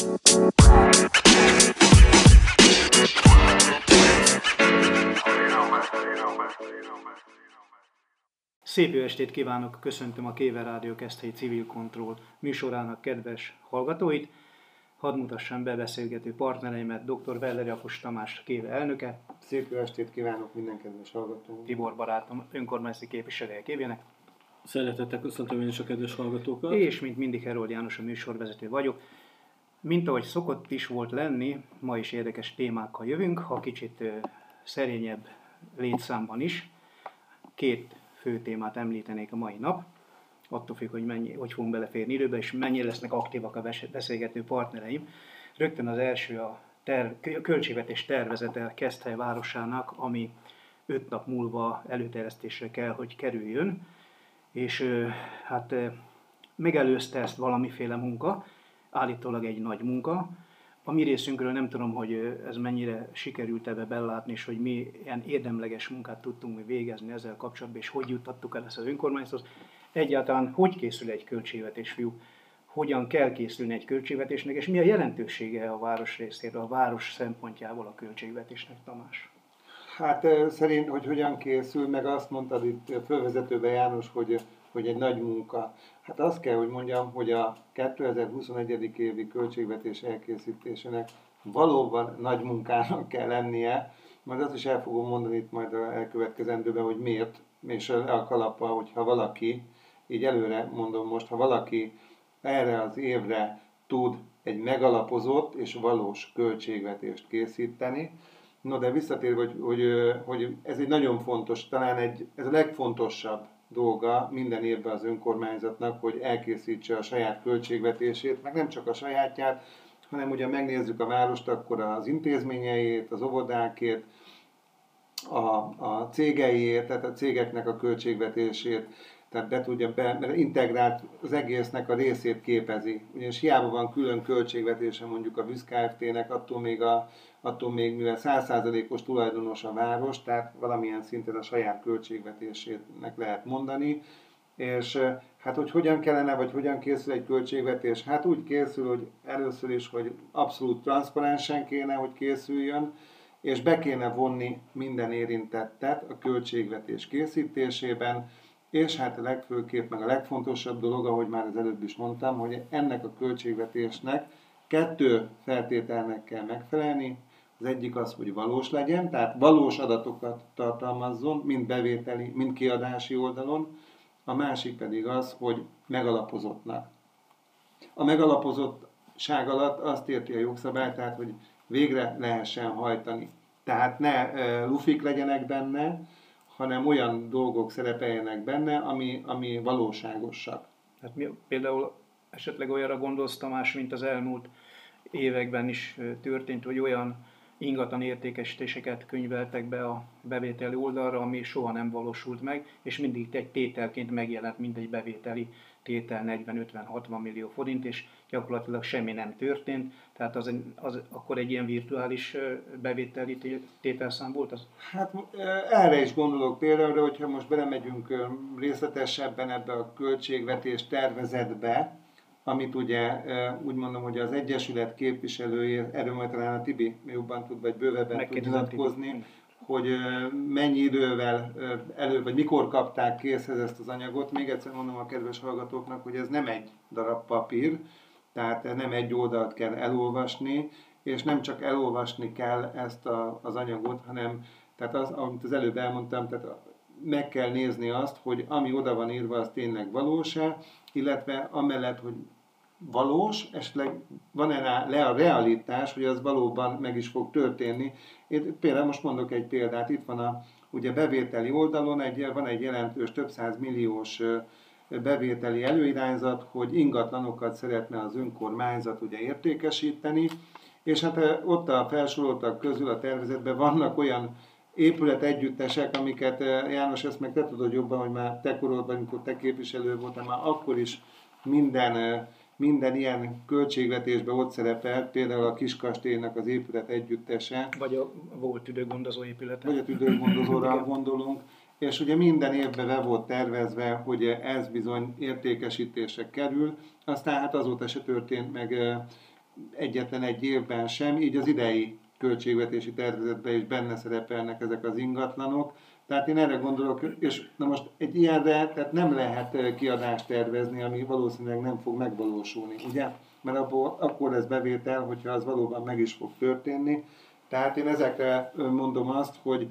Szép jó estét kívánok, köszöntöm a Kéver Rádió Keszthelyi Civil Control műsorának kedves hallgatóit. Hadd mutassam be beszélgető partnereimet, dr. Veller Jakos Tamás Kéve elnöke. Szép jó estét kívánok minden kedves hallgatónak. Tibor barátom, önkormányzati képviselője Kévének. Szeretettel köszöntöm én is a kedves hallgatókat. És mint mindig Herold János a műsorvezető vagyok. Mint ahogy szokott is volt lenni, ma is érdekes témákkal jövünk, ha kicsit szerényebb létszámban is. Két fő témát említenék a mai nap. Attól függ, hogy, mennyi, hogy fogunk beleférni időbe, és mennyire lesznek aktívak a beszélgető partnereim. Rögtön az első a terv, költségvetés tervezete Keszthely városának, ami öt nap múlva előterjesztésre kell, hogy kerüljön. És hát megelőzte ezt valamiféle munka, állítólag egy nagy munka, a mi részünkről nem tudom, hogy ez mennyire sikerült ebbe belátni, és hogy mi ilyen érdemleges munkát tudtunk mi végezni ezzel kapcsolatban, és hogy juttattuk el ezt az önkormányzathoz. Egyáltalán hogy készül egy költségvetés, fiú? Hogyan kell készülni egy költségvetésnek, és mi a jelentősége a város részéről, a város szempontjából a költségvetésnek, Tamás? Hát szerint, hogy hogyan készül, meg azt mondtad itt fölvezetőben János, hogy hogy egy nagy munka. Hát azt kell, hogy mondjam, hogy a 2021. évi költségvetés elkészítésének valóban nagy munkának kell lennie, majd azt is el fogom mondani itt majd a elkövetkezendőben, hogy miért, és a kalappal, hogyha valaki, így előre mondom most, ha valaki erre az évre tud egy megalapozott és valós költségvetést készíteni, No, de visszatérve, hogy, hogy, hogy ez egy nagyon fontos, talán egy, ez a legfontosabb dolga minden évben az önkormányzatnak, hogy elkészítse a saját költségvetését, meg nem csak a sajátját, hanem ugye megnézzük a várost, akkor az intézményeit, az óvodákét, a, a cégeiét, tehát a cégeknek a költségvetését, tehát be tudja, be, mert integrált az egésznek a részét képezi. Ugyanis hiába van külön költségvetése mondjuk a Vüsz Kft-nek, attól még, a, attól még mivel 100%-os tulajdonos a város, tehát valamilyen szinten a saját költségvetésének lehet mondani, és hát hogy hogyan kellene, vagy hogyan készül egy költségvetés? Hát úgy készül, hogy először is, hogy abszolút transzparensen kéne, hogy készüljön, és be kéne vonni minden érintettet a költségvetés készítésében, és hát a legfőképp, meg a legfontosabb dolog, ahogy már az előbb is mondtam, hogy ennek a költségvetésnek kettő feltételnek kell megfelelni. Az egyik az, hogy valós legyen, tehát valós adatokat tartalmazzon, mind bevételi, mind kiadási oldalon. A másik pedig az, hogy megalapozottnak. A megalapozottság alatt azt érti a jogszabály, tehát hogy végre lehessen hajtani. Tehát ne lufik legyenek benne, hanem olyan dolgok szerepeljenek benne, ami, ami valóságosak. Hát mi, például esetleg olyanra gondolsz Tamás, mint az elmúlt években is történt, hogy olyan ingatlan értékesítéseket könyveltek be a bevételi oldalra, ami soha nem valósult meg, és mindig egy tételként megjelent mindegy bevételi tétel 40-50-60 millió forint, és gyakorlatilag semmi nem történt, tehát az, az akkor egy ilyen virtuális bevételi tételszám volt az? Hát erre is gondolok például, hogyha most belemegyünk részletesebben ebbe a költségvetés tervezetbe, amit ugye úgy mondom, hogy az Egyesület képviselője, erről majd talán a Tibi jobban tud, vagy bővebben tud nyilatkozni, hogy mennyi idővel elő, vagy mikor kapták készhez ezt az anyagot. Még egyszer mondom a kedves hallgatóknak, hogy ez nem egy darab papír, tehát nem egy oldalt kell elolvasni, és nem csak elolvasni kell ezt a, az anyagot, hanem, tehát az, amit az előbb elmondtam, tehát meg kell nézni azt, hogy ami oda van írva, az tényleg valós-e, illetve amellett, hogy valós, esetleg van-e rá le a realitás, hogy az valóban meg is fog történni. Én például most mondok egy példát, itt van a ugye bevételi oldalon, egy, van egy jelentős több száz milliós bevételi előirányzat, hogy ingatlanokat szeretne az önkormányzat ugye értékesíteni, és hát ott a felsoroltak közül a tervezetben vannak olyan épület együttesek, amiket János, ezt meg te tudod jobban, hogy már te korodban, amikor te képviselő voltál, már akkor is minden minden ilyen költségvetésben ott szerepel, például a Kiskastélynak az épület együttese. Vagy a volt tüdőgondozó épülete. Vagy a tüdőgondozóra gondolunk. És ugye minden évben be volt tervezve, hogy ez bizony értékesítésre kerül, aztán hát azóta se történt meg egyetlen egy évben sem, így az idei költségvetési tervezetben is benne szerepelnek ezek az ingatlanok. Tehát én erre gondolok, és na most egy ilyenre tehát nem lehet kiadást tervezni, ami valószínűleg nem fog megvalósulni, ugye? Mert abból, akkor lesz bevétel, hogyha az valóban meg is fog történni. Tehát én ezekre mondom azt, hogy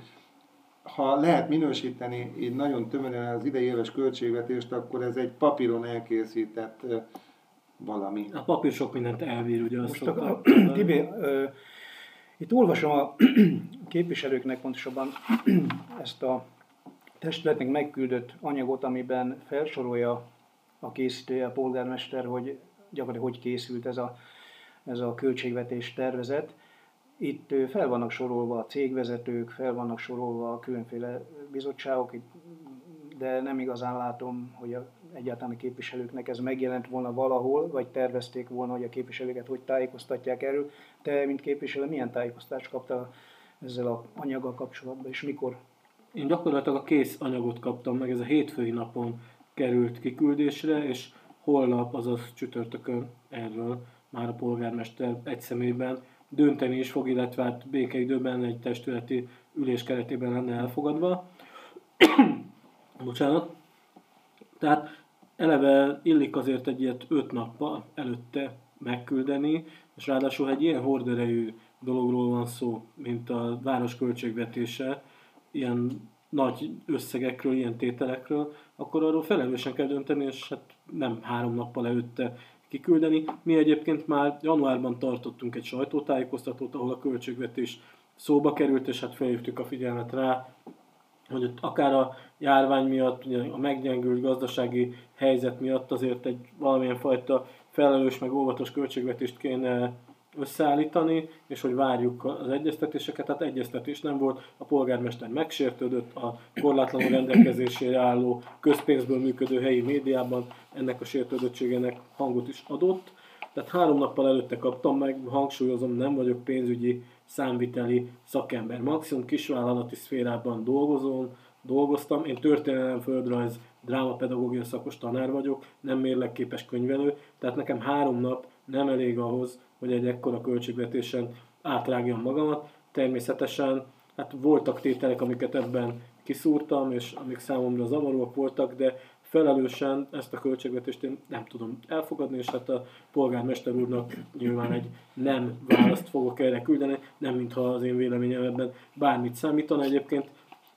ha lehet minősíteni így nagyon tömören az idei éves költségvetést, akkor ez egy papíron elkészített valami. A papír sok mindent elvír, ugye azt Most a, Tibi, itt olvasom a képviselőknek pontosabban ezt a testületnek megküldött anyagot, amiben felsorolja a készítője, a polgármester, hogy gyakorlatilag hogy készült ez a, ez a költségvetés tervezet. Itt fel vannak sorolva a cégvezetők, fel vannak sorolva a különféle bizottságok, de nem igazán látom, hogy a, egyáltalán a képviselőknek ez megjelent volna valahol, vagy tervezték volna, hogy a képviselőket hogy tájékoztatják erről. Te, mint képviselő, milyen tájékoztást kaptál ezzel a anyaggal kapcsolatban, és mikor? Én gyakorlatilag a kész anyagot kaptam meg, ez a hétfői napon került kiküldésre, és holnap, azaz csütörtökön erről már a polgármester egy személyben dönteni is fog, illetve hát békeidőben egy testületi ülés keretében lenne elfogadva. Bocsánat. Tehát eleve illik azért egy ilyet öt nappal előtte megküldeni, és ráadásul egy ilyen horderejű dologról van szó, mint a város költségvetése, ilyen nagy összegekről, ilyen tételekről, akkor arról felelősen kell dönteni, és hát nem három nappal előtte kiküldeni. Mi egyébként már januárban tartottunk egy sajtótájékoztatót, ahol a költségvetés szóba került, és hát felhívtuk a figyelmet rá, hogy akár a járvány miatt, a meggyengült gazdasági helyzet miatt azért egy valamilyen fajta felelős meg óvatos költségvetést kéne összeállítani, és hogy várjuk az egyeztetéseket. Tehát egyeztetés nem volt, a polgármester megsértődött a korlátlanul rendelkezésére álló közpénzből működő helyi médiában, ennek a sértődöttségének hangot is adott. Tehát három nappal előtte kaptam meg, hangsúlyozom, nem vagyok pénzügyi számviteli szakember. Maximum kisvállalati szférában dolgozom, dolgoztam. Én történelem, földrajz, drámapedagógia szakos tanár vagyok, nem mérlekképes könyvelő, tehát nekem három nap nem elég ahhoz, hogy egy ekkora költségvetésen átrágjam magamat. Természetesen hát voltak tételek, amiket ebben kiszúrtam, és amik számomra zavaróak voltak, de felelősen ezt a költségvetést én nem tudom elfogadni, és hát a polgármester úrnak nyilván egy nem választ fogok erre küldeni, nem mintha az én véleményem ebben bármit számítana. Egyébként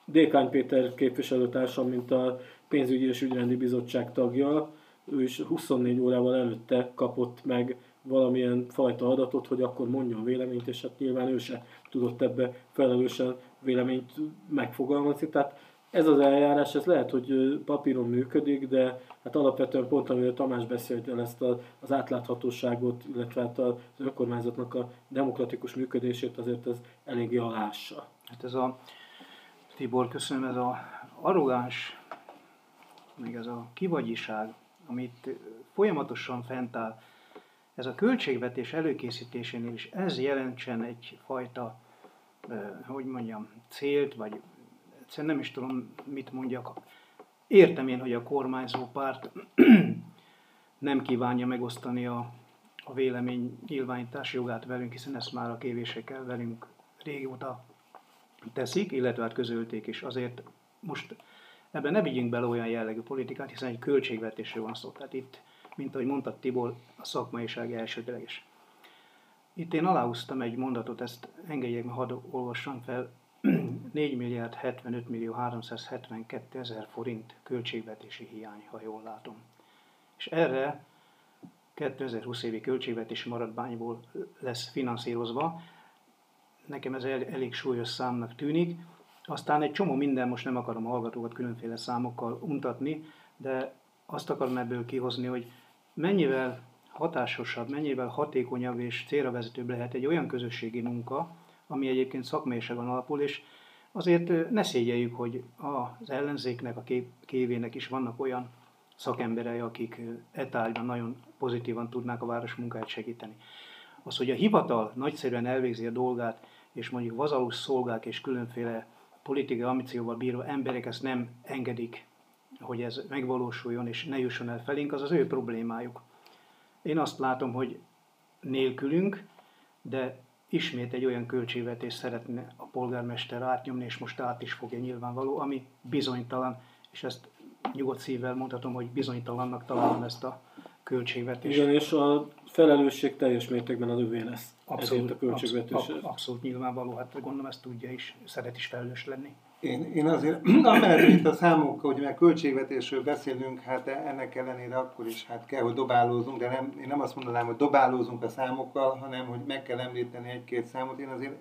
Dékány Péter képviselőtársam, mint a pénzügyi és ügyrendi bizottság tagja, ő is 24 órával előtte kapott meg valamilyen fajta adatot, hogy akkor mondja a véleményt, és hát nyilván ő se tudott ebbe felelősen véleményt megfogalmazni. Tehát ez az eljárás, ez lehet, hogy papíron működik, de hát alapvetően pont, amiről Tamás beszélt el ezt az átláthatóságot, illetve hát az önkormányzatnak a demokratikus működését azért ez eléggé alássa. Hát ez a, Tibor, köszönöm, ez a arrogáns, még ez a kivagyiság, amit folyamatosan fent áll, ez a költségvetés előkészítésénél is ez jelentsen egyfajta, hogy mondjam, célt, vagy egyszerűen nem is tudom, mit mondjak. Értem én, hogy a kormányzó párt nem kívánja megosztani a, a vélemény nyilvánítás jogát velünk, hiszen ezt már a kévésekkel velünk régóta teszik, illetve hát közölték is. Azért most ebben ne vigyünk bele olyan jellegű politikát, hiszen egy költségvetésről van szó. Tehát itt, mint ahogy mondtad Tibor, a szakmaiság elsődleges. Itt én aláhúztam egy mondatot, ezt engedjék meg, hadd olvassam fel. 4 milliárd 75 millió 372 ezer forint költségvetési hiány, ha jól látom. És erre 2020 évi költségvetési maradványból lesz finanszírozva. Nekem ez elég súlyos számnak tűnik. Aztán egy csomó minden, most nem akarom a hallgatókat különféle számokkal untatni, de azt akarom ebből kihozni, hogy mennyivel hatásosabb, mennyivel hatékonyabb és célra vezetőbb lehet egy olyan közösségi munka, ami egyébként szakmaiságon alapul, és azért ne szégyeljük, hogy az ellenzéknek, a kévének is vannak olyan szakemberei, akik etálban nagyon pozitívan tudnák a város munkáját segíteni. Az, hogy a hivatal nagyszerűen elvégzi a dolgát, és mondjuk vazalus szolgák és különféle politikai ambícióval bíró emberek ezt nem engedik, hogy ez megvalósuljon és ne jusson el felénk, az az ő problémájuk. Én azt látom, hogy nélkülünk, de ismét egy olyan költségvetés szeretne a polgármester átnyomni, és most át is fogja nyilvánvaló, ami bizonytalan, és ezt nyugodt szívvel mondhatom, hogy bizonytalannak találom ezt a költségvetést. Igen, és a felelősség teljes mértékben az övé lesz. Abszolút, a költségvetés. abszolút, abszolút nyilvánvaló, hát gondolom ezt tudja is, szeret is felelős lenni. Én, én azért, amellett itt a számokkal, hogy meg költségvetésről beszélünk, hát ennek ellenére akkor is hát kell, hogy dobálózunk, de nem, én nem azt mondanám, hogy dobálózunk a számokkal, hanem hogy meg kell említeni egy-két számot. Én azért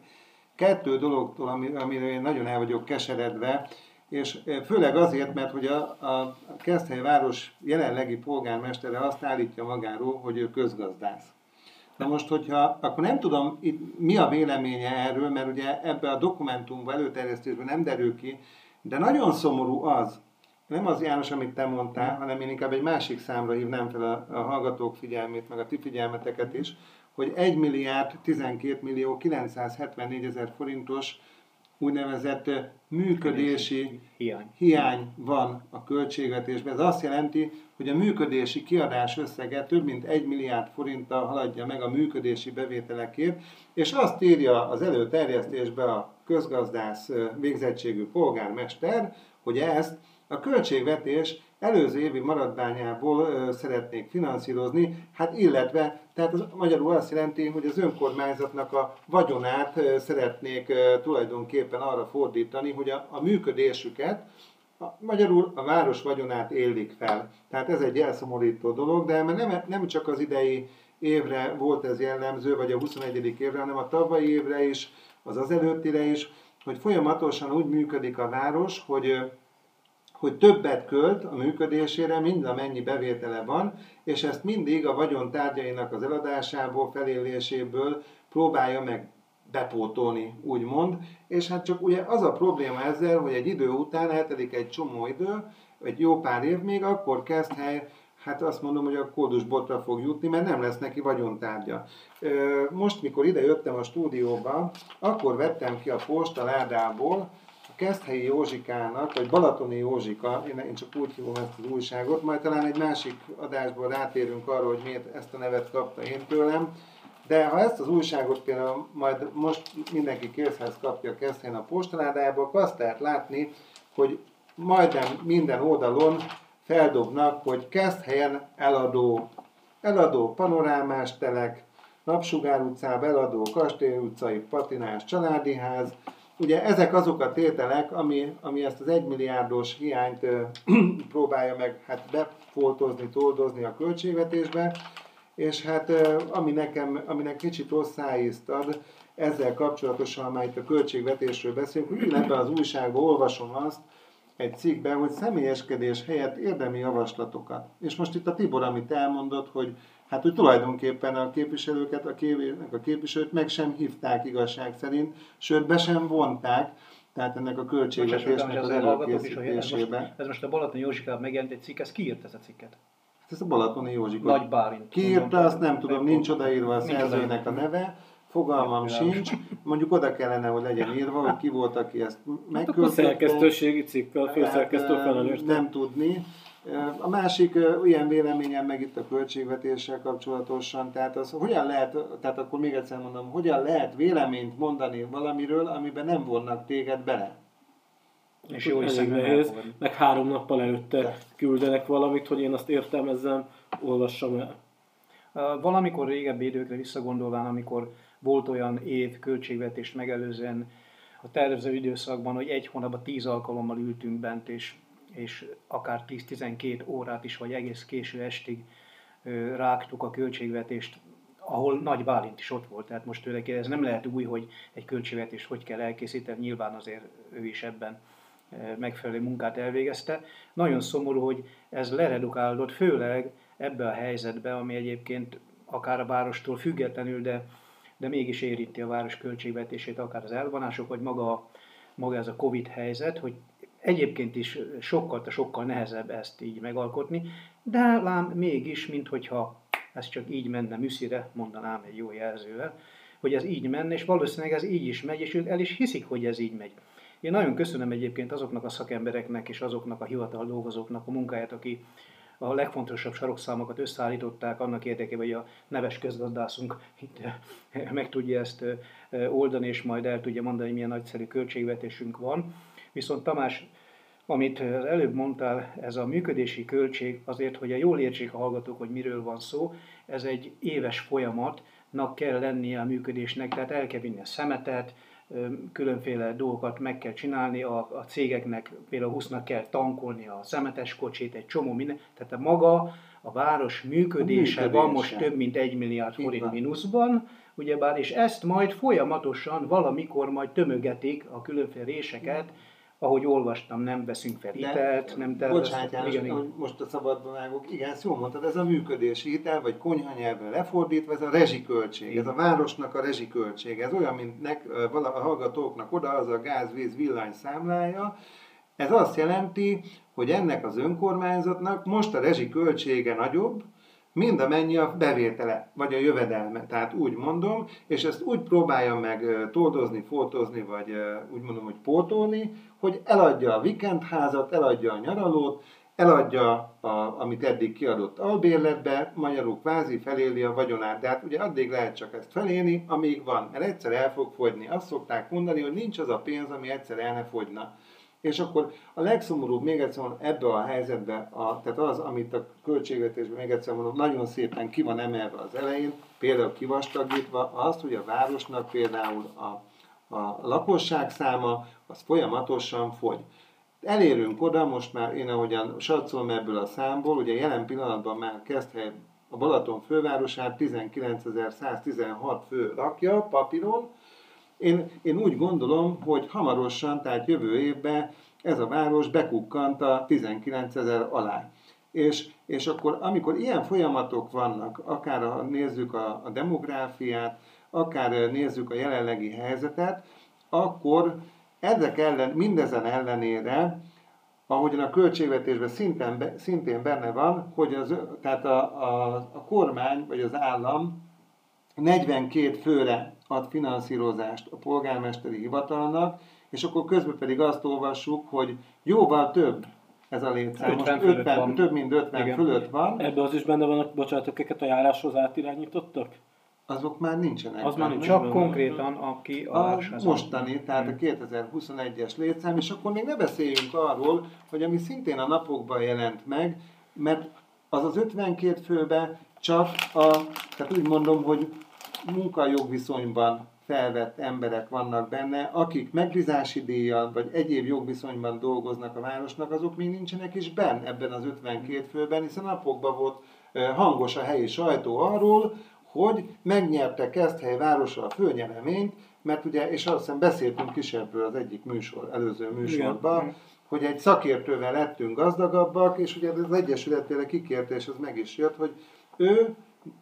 kettő dologtól, amire én nagyon el vagyok keseredve, és főleg azért, mert hogy a, a Keszthely város jelenlegi polgármestere azt állítja magáról, hogy ő közgazdász. Na most, hogyha, akkor nem tudom, itt mi a véleménye erről, mert ugye ebbe a dokumentumban, előterjesztésben nem derül ki, de nagyon szomorú az, nem az János, amit te mondtál, hanem én inkább egy másik számra hívnám fel a, a hallgatók figyelmét, meg a ti figyelmeteket is, hogy 1 milliárd 12 millió 974 ezer forintos úgynevezett működési hiány. hiány van a költségvetésben. Ez azt jelenti, hogy a működési kiadás összege több mint 1 milliárd forinttal haladja meg a működési bevételekért, és azt írja az előterjesztésbe a közgazdász végzettségű polgármester, hogy ezt a költségvetés előző évi maradványából szeretnék finanszírozni, hát illetve, tehát az magyarul azt jelenti, hogy az önkormányzatnak a vagyonát szeretnék tulajdonképpen arra fordítani, hogy a, a működésüket, a, magyarul a város vagyonát élik fel. Tehát ez egy elszomorító dolog, de nem, nem csak az idei évre volt ez jellemző, vagy a 21. évre, hanem a tavalyi évre is, az az előttire is, hogy folyamatosan úgy működik a város, hogy hogy többet költ a működésére, mind amennyi bevétele van, és ezt mindig a vagyontárgyainak az eladásából, feléléséből próbálja meg bepótolni, úgymond. És hát csak ugye az a probléma ezzel, hogy egy idő után eltelik egy csomó idő, egy jó pár év még, akkor kezd hely, hát azt mondom, hogy a kódusbotra fog jutni, mert nem lesz neki vagyontárgya. Most, mikor ide jöttem a stúdióba, akkor vettem ki a postaládából Keszthelyi Józsikának, vagy Balatoni Józsika, én, csak úgy hívom ezt az újságot, majd talán egy másik adásból rátérünk arra, hogy miért ezt a nevet kapta én tőlem, de ha ezt az újságot például majd most mindenki készhez kapja Keszthelyen a postaládába, akkor azt lehet látni, hogy majdnem minden oldalon feldobnak, hogy Keszthelyen eladó, eladó panorámás telek, Napsugár utcában eladó Kastély utcai patinás családi ház, Ugye ezek azok a tételek, ami, ami ezt az egymilliárdos hiányt próbálja meg hát befoltozni, toldozni a költségvetésbe, és hát ö, ami nekem, aminek kicsit rossz szájízt ad, ezzel kapcsolatosan, már itt a költségvetésről beszélünk, hogy ebben az újságban olvasom azt, egy cikkben, hogy személyeskedés helyett érdemi javaslatokat. És most itt a Tibor, amit elmondott, hogy hát úgy tulajdonképpen a képviselőket, a, a képviselőt meg sem hívták igazság szerint, sőt be sem vonták, tehát ennek a költségvetésnek az előkészítésébe. Ez, ez most a Balatoni Józsikában megjelent egy cikk, ez ki írt ez a cikket? Ez a Balatoni Józsika. Nagy Bálint. Ki írta, azt nem tudom, nincs odaírva a szerzőnek a neve, fogalmam sincs. Mondjuk oda kellene, hogy legyen írva, hogy ki volt, aki ezt megküldte. Hát a szerkesztőségi cikk, a főszerkesztő hát, felelős. Nem tudni. A másik ilyen véleményem meg itt a költségvetéssel kapcsolatosan, tehát az hogyan lehet, tehát akkor még egyszer mondom, hogyan lehet véleményt mondani valamiről, amiben nem vonnak téged bele? És jó is nehéz, meg három nappal előtte De. küldenek valamit, hogy én azt értelmezzem, olvassam el. Valamikor régebbi időkre visszagondolván, amikor volt olyan év költségvetést megelőzően a tervező időszakban, hogy egy hónapban tíz alkalommal ültünk bent, és és akár 10-12 órát is, vagy egész késő estig rágtuk a költségvetést, ahol Nagy Bálint is ott volt. Tehát most tőle ez nem lehet új, hogy egy költségvetést hogy kell elkészíteni, nyilván azért ő is ebben megfelelő munkát elvégezte. Nagyon szomorú, hogy ez leredukálódott, főleg ebbe a helyzetbe, ami egyébként akár a várostól függetlenül, de, de mégis érinti a város költségvetését, akár az elvonások, vagy maga, maga ez a Covid helyzet, hogy Egyébként is sokkal, sokkal nehezebb ezt így megalkotni, de lám mégis, minthogyha ez csak így menne műszire, mondanám egy jó jelzővel, hogy ez így menne, és valószínűleg ez így is megy, és ők el is hiszik, hogy ez így megy. Én nagyon köszönöm egyébként azoknak a szakembereknek és azoknak a hivatal dolgozóknak a munkáját, aki, a legfontosabb sarokszámokat összeállították annak érdekében, hogy a neves közgazdászunk itt meg tudja ezt oldani, és majd el tudja mondani, hogy milyen nagyszerű költségvetésünk van. Viszont Tamás, amit az előbb mondtál, ez a működési költség, azért, hogy a jól értsék a hallgatók, hogy miről van szó, ez egy éves folyamatnak kell lennie a működésnek, tehát el kell vinni a szemetet, különféle dolgokat meg kell csinálni, a, a cégeknek például 20 kell tankolni a szemetes kocsit, egy csomó minden, tehát a maga a város működése, a működése. van most több mint egy milliárd forint mínuszban, ugyebár, és ezt majd folyamatosan valamikor majd tömögetik a különféle réseket, ahogy olvastam, nem veszünk fel hitelt, nem tervezünk. Bocsánat, igen, igen. most a szabadban vágok. Igen, ezt jól mondtad, ez a működési hitel, vagy konyhanyelven lefordítva, ez a rezsiköltség, ez a városnak a rezsiköltség. Ez olyan, mint nek, a hallgatóknak oda az a gáz, víz, villany számlája. Ez azt jelenti, hogy ennek az önkormányzatnak most a rezsiköltsége nagyobb, mind amennyi a bevétele, vagy a jövedelme. Tehát úgy mondom, és ezt úgy próbálja meg toldozni, fotózni, vagy úgy mondom, hogy pótolni, hogy eladja a vikendházat, eladja a nyaralót, eladja, a, amit eddig kiadott albérletbe, magyarul kvázi feléli a vagyonát. De hát ugye addig lehet csak ezt felélni, amíg van, mert egyszer el fog fogyni. Azt szokták mondani, hogy nincs az a pénz, ami egyszer el ne fogyna. És akkor a legszomorúbb, még egyszer mondom, ebbe a helyzetbe, a, tehát az, amit a költségvetésben, még egyszer mondom, nagyon szépen ki van emelve az elején, például kivastagítva, azt, hogy a városnak például a, a lakosság száma, az folyamatosan fogy. Elérünk oda, most már én ahogyan satszolom ebből a számból, ugye jelen pillanatban már Keszthely a Balaton fővárosát 19.116 fő lakja papíron, én, én úgy gondolom, hogy hamarosan, tehát jövő évben ez a város bekukkant a 19 ezer alá. És, és akkor, amikor ilyen folyamatok vannak, akár nézzük a, a demográfiát, akár nézzük a jelenlegi helyzetet, akkor ezek ellen, mindezen ellenére, ahogyan a költségvetésben szintén, szintén benne van, hogy az, tehát a, a, a kormány vagy az állam 42 főre ad finanszírozást a polgármesteri hivatalnak, és akkor közben pedig azt olvassuk, hogy jóval több ez a létszám. 50 Most 50, van. több mint 50 Igen. fölött van. Ebben az is benne van, bocsánat, akiket a járáshoz átirányítottak? Azok már nincsenek. Az már nincs. Csak konkrétan, aki a, a mostani, tehát a 2021-es létszám, és akkor még ne beszéljünk arról, hogy ami szintén a napokban jelent meg, mert az az 52 főbe csak a, tehát úgy mondom, hogy munkajogviszonyban felvett emberek vannak benne, akik megbízási díjjal vagy egyéb jogviszonyban dolgoznak a városnak, azok még nincsenek is benn ebben az 52 főben, hiszen napokban volt hangos a helyi sajtó arról, hogy megnyerte Keszthely városa a főnyereményt, mert ugye, és azt hiszem beszéltünk is ebből az egyik műsor, előző műsorban, Igen. hogy egy szakértővel lettünk gazdagabbak, és ugye az Egyesület például kikértés az meg is jött, hogy ő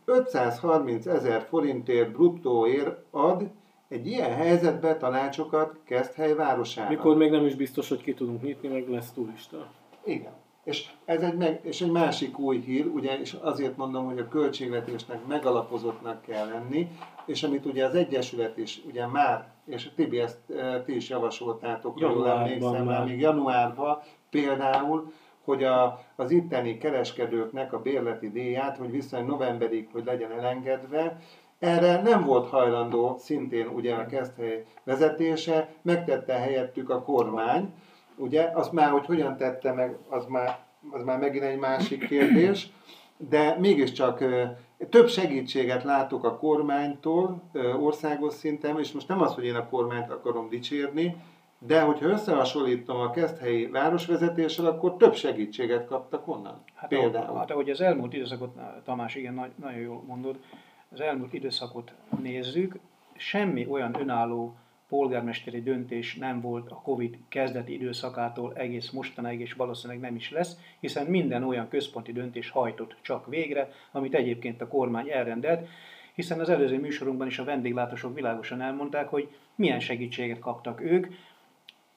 530 ezer forintért bruttóért ad egy ilyen helyzetben tanácsokat Keszthely városának. Mikor még nem is biztos, hogy ki tudunk nyitni, meg lesz turista. Igen. És ez egy, meg, és egy másik új hír, ugye, és azért mondom, hogy a költségvetésnek megalapozottnak kell lenni, és amit ugye az Egyesület is ugye már, és Tibi ezt e, ti is javasoltátok, jól emlékszem, már még januárban például, hogy a, az itteni kereskedőknek a bérleti díját, hogy viszony novemberig, hogy legyen elengedve, erre nem volt hajlandó szintén ugye a Keszthely vezetése, megtette helyettük a kormány, ugye, azt már, hogy hogyan tette meg, az már, az már megint egy másik kérdés, de mégiscsak több segítséget látok a kormánytól országos szinten, és most nem az, hogy én a kormányt akarom dicsérni, de hogyha összehasonlítom a keszthelyi városvezetéssel, akkor több segítséget kaptak onnan. Hát, Például. Hát ahogy az elmúlt időszakot, Tamás, igen, nagyon jól mondod, az elmúlt időszakot nézzük, semmi olyan önálló polgármesteri döntés nem volt a Covid kezdeti időszakától egész mostanáig, és valószínűleg nem is lesz, hiszen minden olyan központi döntés hajtott csak végre, amit egyébként a kormány elrendelt, hiszen az előző műsorunkban is a vendéglátósok világosan elmondták, hogy milyen segítséget kaptak ők,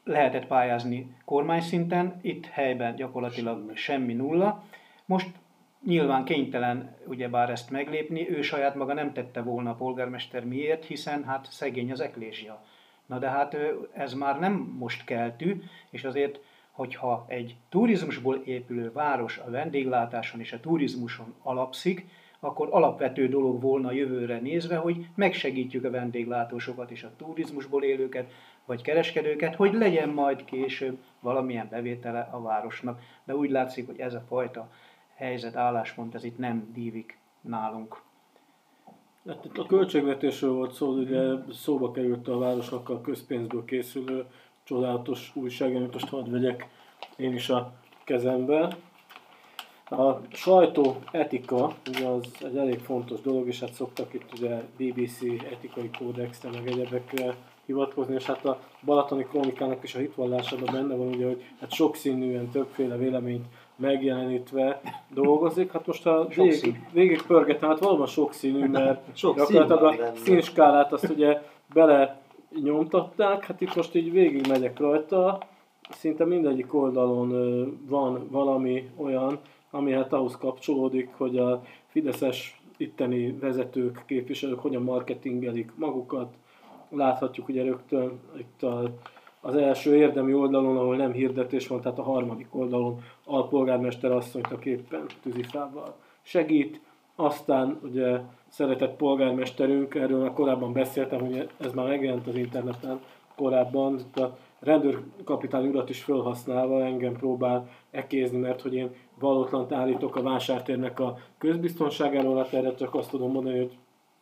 lehetett pályázni kormány szinten, itt helyben gyakorlatilag semmi nulla. Most nyilván kénytelen ugyebár ezt meglépni, ő saját maga nem tette volna a polgármester miért, hiszen hát szegény az eklésia. Na de hát ez már nem most keltű, és azért hogyha egy turizmusból épülő város a vendéglátáson és a turizmuson alapszik, akkor alapvető dolog volna jövőre nézve, hogy megsegítjük a vendéglátósokat és a turizmusból élőket, vagy kereskedőket, hogy legyen majd később valamilyen bevétele a városnak. De úgy látszik, hogy ez a fajta helyzet, álláspont, ez itt nem dívik nálunk. Hát itt a költségvetésről volt szó, ugye szóba került a városnak a közpénzből készülő csodálatos újság, amit most hadd vegyek én is a kezembe. A sajtó etika, ugye az egy elég fontos dolog, és hát szoktak itt ugye BBC etikai kódexre, meg egyebekre hivatkozni, és hát a Balatoni Krónikának is a hitvallásában benne van, ugye, hogy hát sokszínűen többféle véleményt megjelenítve dolgozik. Hát most a végig, végig pörgetem, hát valóban sokszínű, mert Sok gyakorlatilag a benne. színskálát azt ugye bele nyomtatták, hát itt most így végig megyek rajta, szinte mindegyik oldalon van valami olyan, ami hát ahhoz kapcsolódik, hogy a fideszes itteni vezetők, képviselők hogyan marketingelik magukat. Láthatjuk ugye rögtön itt a, az első érdemi oldalon, ahol nem hirdetés van, tehát a harmadik oldalon alpolgármester asszonyt a tűzifával segít. Aztán ugye szeretett polgármesterünk, erről már korábban beszéltem, hogy ez már megjelent az interneten korábban, a rendőrkapitány urat is felhasználva engem próbál ekézni, mert hogy én valótlant állítok a vásártérnek a közbiztonságáról, hát erre csak azt tudom mondani, hogy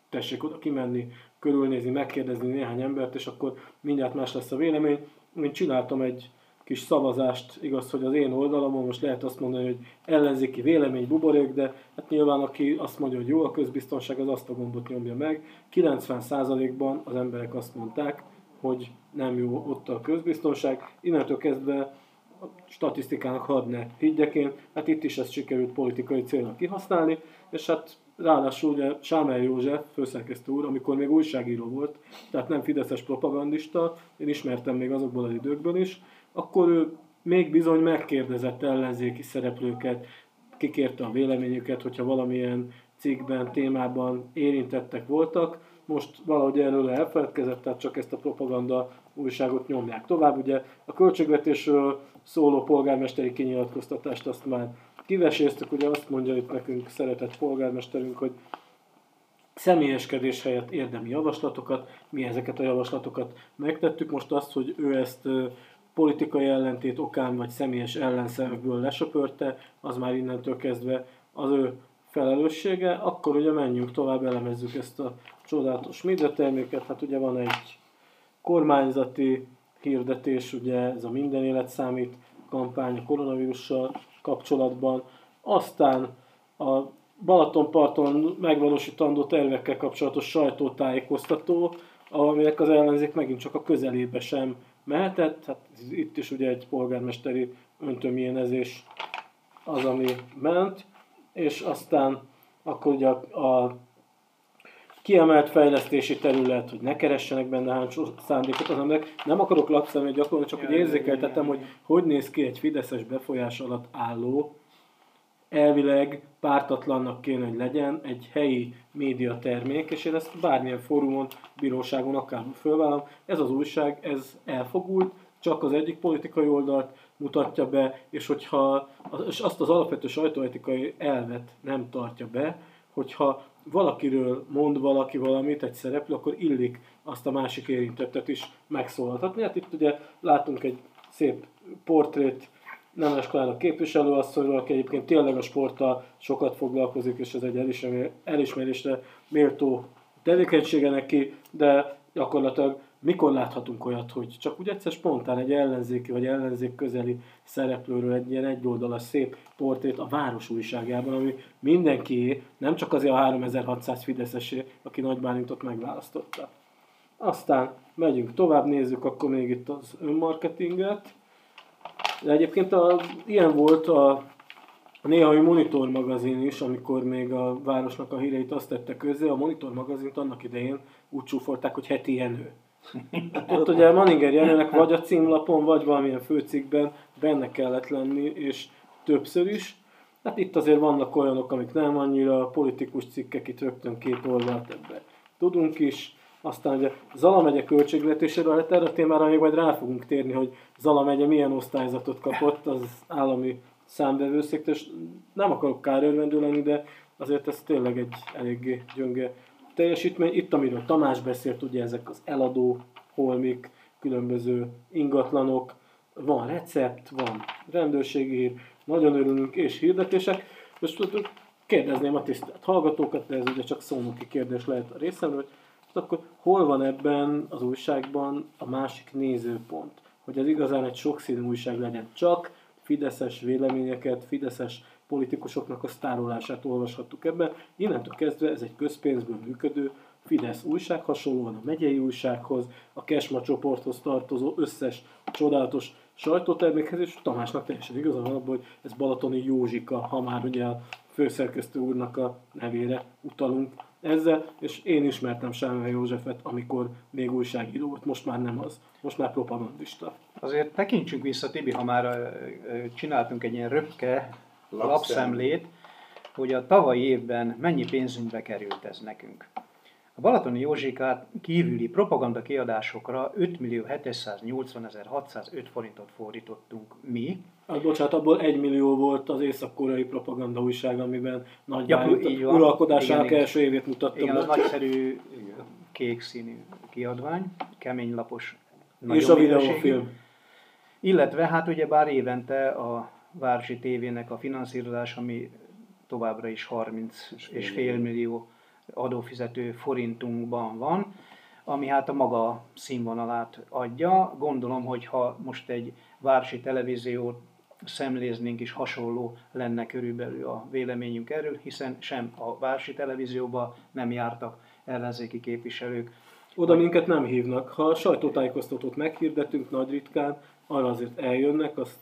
tessék oda kimenni, körülnézni, megkérdezni néhány embert, és akkor mindjárt más lesz a vélemény. Én csináltam egy kis szavazást, igaz, hogy az én oldalamon most lehet azt mondani, hogy ellenzéki vélemény buborék, de hát nyilván aki azt mondja, hogy jó a közbiztonság, az azt a gombot nyomja meg. 90%-ban az emberek azt mondták, hogy nem jó ott a közbiztonság. Innentől kezdve a statisztikának hadd ne higgyek én, hát itt is ezt sikerült politikai célnak kihasználni, és hát ráadásul ugye Sámel József, főszerkesztő úr, amikor még újságíró volt, tehát nem fideszes propagandista, én ismertem még azokból az időkből is, akkor ő még bizony megkérdezett ellenzéki szereplőket, kikérte a véleményüket, hogyha valamilyen cikkben, témában érintettek voltak, most valahogy erről elfeledkezett, tehát csak ezt a propaganda újságot nyomják tovább. Ugye a költségvetésről szóló polgármesteri kinyilatkoztatást azt már kiveséztük, ugye azt mondja itt nekünk szeretett polgármesterünk, hogy személyeskedés helyett érdemi javaslatokat, mi ezeket a javaslatokat megtettük. Most azt, hogy ő ezt politikai ellentét okán vagy személyes ellenszerekből lesöpörte, az már innentől kezdve az ő felelőssége, akkor ugye menjünk tovább, elemezzük ezt a csodálatos médiaterméket. Hát ugye van egy kormányzati hirdetés, ugye ez a Minden Élet Számít kampány a koronavírussal kapcsolatban. Aztán a Balatonparton megvalósítandó tervekkel kapcsolatos sajtótájékoztató, aminek az ellenzék megint csak a közelébe sem mehetett. Hát itt is ugye egy polgármesteri öntömjénezés az, ami ment, és aztán akkor ugye a, a kiemelt fejlesztési terület, hogy ne keressenek benne hátsó szándékot az emberek. Nem akarok lapszemét gyakorolni, csak hogy érzékeltetem, hogy hogy néz ki egy fideszes befolyás alatt álló, elvileg pártatlannak kéne, hogy legyen egy helyi médiatermék, és én ezt bármilyen fórumon, bíróságon akár fölvállom. Ez az újság, ez elfogult, csak az egyik politikai oldalt mutatja be, és hogyha és azt az alapvető sajtóetikai elvet nem tartja be, hogyha valakiről mond valaki valamit, egy szereplő, akkor illik azt a másik érintettet is megszólaltatni. Hát itt ugye látunk egy szép portrét Nemes Klára képviselőasszonyról, aki egyébként tényleg a sporttal sokat foglalkozik, és ez egy elismer- elismerésre méltó tevékenysége neki, de gyakorlatilag mikor láthatunk olyat, hogy csak úgy egyszer spontán egy ellenzéki vagy ellenzék közeli szereplőről egy ilyen egyoldalas szép portrét a város újságában, ami mindenkié, nem csak azért a 3600 Fideszesé, aki Nagy Bálintot megválasztotta. Aztán megyünk tovább, nézzük akkor még itt az önmarketinget. De egyébként a, ilyen volt a, néhai Monitor magazin is, amikor még a városnak a híreit azt tette közzé. A Monitor magazint annak idején úgy csúfolták, hogy heti Jenő. Ott ugye Maninger Jenőnek vagy a címlapon, vagy valamilyen főcikkben benne kellett lenni, és többször is. Hát itt azért vannak olyanok, amik nem annyira politikus cikkek, itt rögtön két oldalt ebbe tudunk is. Aztán ugye Zala megye költségvetéséről, hát erre a témára még majd rá fogunk térni, hogy Zala megye milyen osztályzatot kapott az állami számbevőszék, és nem akarok kárőrvendő lenni, de azért ez tényleg egy eléggé gyönge teljesítmény. Itt, amiről Tamás beszélt, ugye ezek az eladó holmik, különböző ingatlanok, van recept, van rendőrségi hír, nagyon örülünk, és hirdetések. Most kérdezném a tisztelt hallgatókat, de ez ugye csak szónoki kérdés lehet a részemről, hogy akkor hol van ebben az újságban a másik nézőpont? Hogy ez igazán egy sokszínű újság legyen csak, fideszes véleményeket, fideszes politikusoknak a sztárolását olvashattuk ebben. Innentől kezdve ez egy közpénzből működő Fidesz újság, hasonlóan a megyei újsághoz, a Kesma csoporthoz tartozó összes csodálatos sajtótermékhez, és Tamásnak teljesen igaza van abban, hogy ez Balatoni Józsika, ha már ugye a főszerkesztő úrnak a nevére utalunk ezzel, és én ismertem Sámel Józsefet, amikor még újságíró volt, most már nem az, most már propagandista. Azért tekintsünk vissza, Tibi, ha már csináltunk egy ilyen röpke lapszemlét, hogy a tavalyi évben mennyi pénzünkbe került ez nekünk. A Balatoni Józsikát kívüli propaganda kiadásokra 5 millió 780 605 forintot fordítottunk mi. Hát, bocsánat, abból 1 millió volt az észak-koreai propaganda újság, amiben nagy ja, uralkodásának igen, első évét mutattam. Igen, az nagyszerű kék színű kiadvány, kemény lapos. És a videófilm. Illetve hát ugye bár évente a Városi Tévének a finanszírozás, ami továbbra is 30 és fél millió adófizető forintunkban van, ami hát a maga színvonalát adja. Gondolom, hogy ha most egy városi televíziót szemléznénk is hasonló lenne körülbelül a véleményünk erről, hiszen sem a városi televízióban nem jártak ellenzéki képviselők. Oda minket nem hívnak. Ha a sajtótájékoztatót meghirdetünk nagy ritkán, arra azért eljönnek, azt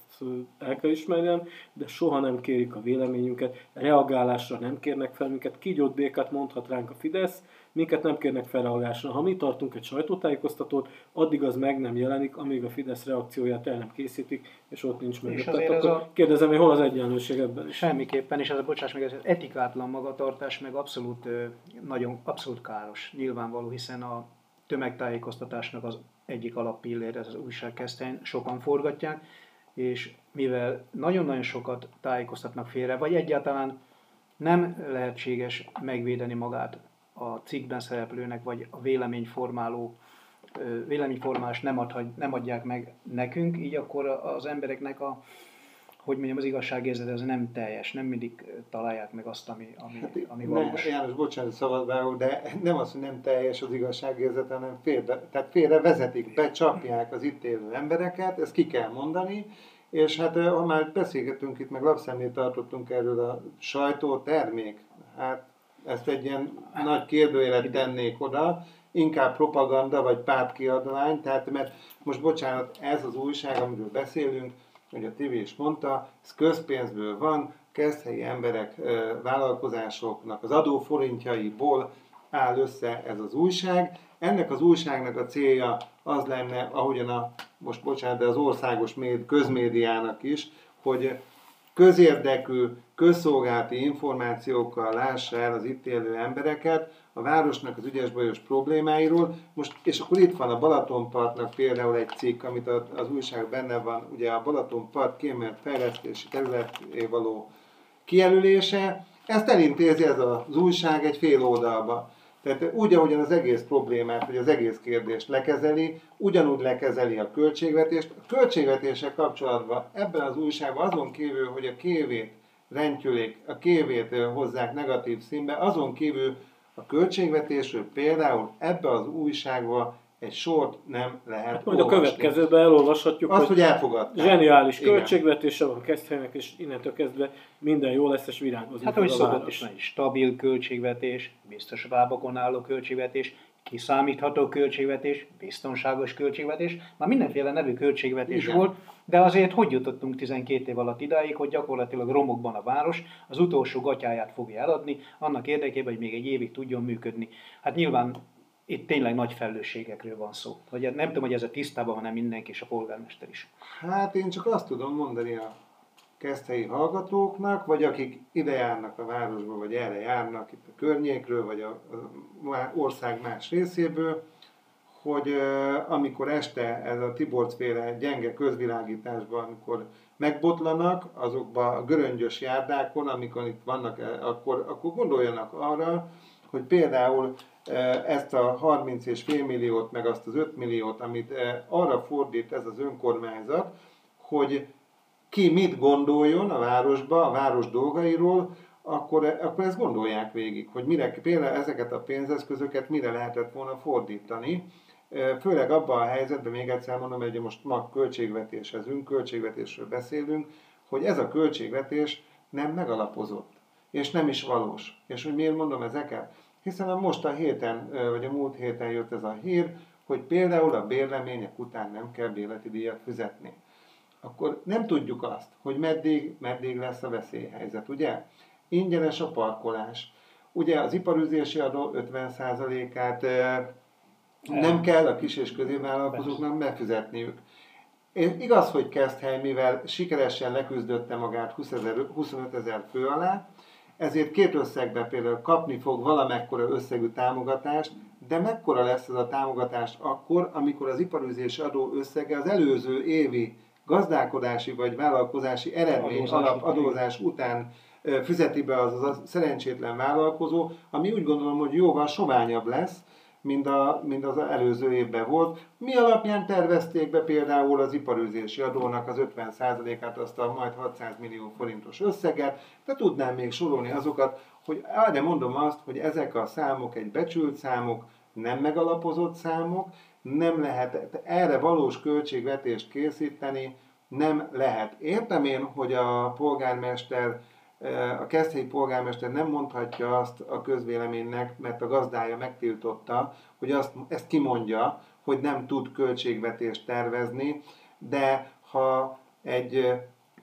el kell ismernem, de soha nem kérik a véleményünket, reagálásra nem kérnek fel minket, kígyót békát mondhat ránk a Fidesz, minket nem kérnek fel reagálásra. Ha mi tartunk egy sajtótájékoztatót, addig az meg nem jelenik, amíg a Fidesz reakcióját el nem készítik, és ott nincs meg. Tehát akkor a... kérdezem, hogy hol az egyenlőség ebben is? Semmiképpen, és ez a bocsáss meg, ez etikátlan magatartás, meg abszolút, nagyon, abszolút káros, nyilvánvaló, hiszen a tömegtájékoztatásnak az egyik alappillér, ez az újságkesztelyen, sokan forgatják, és mivel nagyon-nagyon sokat tájékoztatnak félre, vagy egyáltalán nem lehetséges megvédeni magát a cikkben szereplőnek, vagy a véleményformáló véleményformálás nem, adhat, nem adják meg nekünk, így akkor az embereknek a hogy mondjam, az igazságérzet ez nem teljes, nem mindig találják meg azt, ami, ami, hát, ami valós. Ne, János, bocsánat, szabadvágó, de nem az, hogy nem teljes az igazságérzet, hanem félre, tehát félre vezetik, becsapják az itt élő embereket, ezt ki kell mondani, és hát ha már beszélgettünk itt, meg lapszemlét tartottunk erről a sajtó termék, hát ezt egy ilyen nagy kérdőjelet tennék oda, inkább propaganda vagy pártkiadvány, tehát mert most bocsánat, ez az újság, amiről beszélünk, hogy a TV is mondta, ez közpénzből van, kezdhelyi emberek, vállalkozásoknak az adóforintjaiból áll össze ez az újság. Ennek az újságnak a célja az lenne, ahogyan a, most bocsánat, de az országos méd, közmédiának is, hogy közérdekű, közszolgálati információkkal lássa el az itt élő embereket a városnak az ügyes bajos problémáiról. Most, és akkor itt van a Balatonpartnak például egy cikk, amit az újság benne van, ugye a Balatonpart kiemelt fejlesztési területé való kijelölése. Ezt elintézi ez az újság egy fél oldalba. Tehát úgy, ahogyan az egész problémát, vagy az egész kérdést lekezeli, ugyanúgy lekezeli a költségvetést. A költségvetéssel kapcsolatban ebben az újságban azon kívül, hogy a kévét rendtyülik, a kévét hozzák negatív színbe, azon kívül a költségvetésről például ebbe az újságba egy sort nem lehet hát Majd olvasni. a következőben elolvashatjuk, Azt, hogy, hogy elfogadták. Zseniális Igen. költségvetése van Keszthelynek, és innentől kezdve minden jó lesz, és virágozni Hát, hogy szokott is egy stabil költségvetés, biztos lábakon álló költségvetés, kiszámítható költségvetés, biztonságos költségvetés, már mindenféle nevű költségvetés Igen. volt, de azért hogy jutottunk 12 év alatt idáig, hogy gyakorlatilag romokban a város az utolsó gatyáját fogja eladni, annak érdekében, hogy még egy évig tudjon működni. Hát nyilván itt tényleg nagy felelősségekről van szó. Vagy nem tudom, hogy ez a tisztában van-e mindenki és a polgármester is. Hát én csak azt tudom mondani a keszthelyi hallgatóknak, vagy akik ide járnak a városba, vagy erre járnak itt a környékről, vagy a, a ország más részéből, hogy amikor este ez a Tiborcféle gyenge közvilágításban, amikor megbotlanak azokba a göröngyös járdákon, amikor itt vannak, akkor, akkor gondoljanak arra, hogy például ezt a 30 és fél milliót, meg azt az 5 milliót, amit arra fordít ez az önkormányzat, hogy ki mit gondoljon a városba, a város dolgairól, akkor, akkor ezt gondolják végig, hogy mire, például ezeket a pénzeszközöket mire lehetett volna fordítani, főleg abban a helyzetben, még egyszer mondom, hogy most ma költségvetéshez, költségvetésről beszélünk, hogy ez a költségvetés nem megalapozott, és nem is valós. És hogy miért mondom ezeket? Hiszen most a héten, vagy a múlt héten jött ez a hír, hogy például a bérlemények után nem kell bérleti díjat fizetni. Akkor nem tudjuk azt, hogy meddig, meddig lesz a veszélyhelyzet, ugye? Ingyenes a parkolás. Ugye az iparüzési adó 50%-át nem kell a kis és középvállalkozóknak befizetniük. És igaz, hogy Keszthely, mivel sikeresen leküzdötte magát 20 ezer, 25 ezer fő alá, ezért két összegben például kapni fog valamekkora összegű támogatást, de mekkora lesz ez a támogatás akkor, amikor az iparüzési adó összege az előző évi gazdálkodási vagy vállalkozási eredmény adózás, alap adózás után fizeti be az, az a szerencsétlen vállalkozó, ami úgy gondolom, hogy jóval soványabb lesz, mint, a, mint az előző évben volt. Mi alapján tervezték be például az iparőzési adónak az 50%-át, azt a majd 600 millió forintos összeget, de tudnám még sorolni azokat, hogy de mondom azt, hogy ezek a számok egy becsült számok, nem megalapozott számok, nem lehet erre valós költségvetést készíteni, nem lehet. Értem én, hogy a polgármester a keszthelyi polgármester nem mondhatja azt a közvéleménynek, mert a gazdája megtiltotta, hogy azt, ezt kimondja, hogy nem tud költségvetést tervezni, de ha egy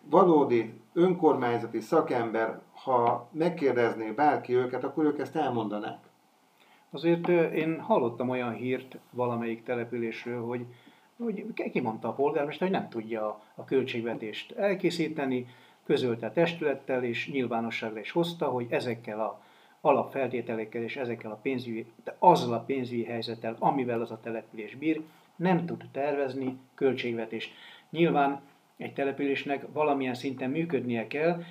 valódi önkormányzati szakember, ha megkérdezné bárki őket, akkor ők ezt elmondanák. Azért én hallottam olyan hírt valamelyik településről, hogy, hogy kimondta a polgármester, hogy nem tudja a költségvetést elkészíteni, közölte a testülettel, és nyilvánosságra is hozta, hogy ezekkel a alapfeltételekkel és ezekkel a pénzügyi, de azzal a pénzügyi helyzettel, amivel az a település bír, nem tud tervezni költségvetést. Nyilván egy településnek valamilyen szinten működnie kell,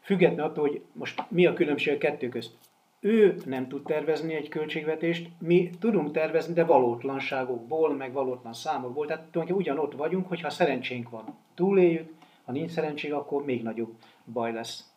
függetlenül attól, hogy most mi a különbség a kettő közt. Ő nem tud tervezni egy költségvetést, mi tudunk tervezni, de valótlanságokból, meg valótlan számokból. Tehát tulajdonképpen ugyanott vagyunk, hogyha szerencsénk van. Túléljük, ha nincs szerencség, akkor még nagyobb baj lesz.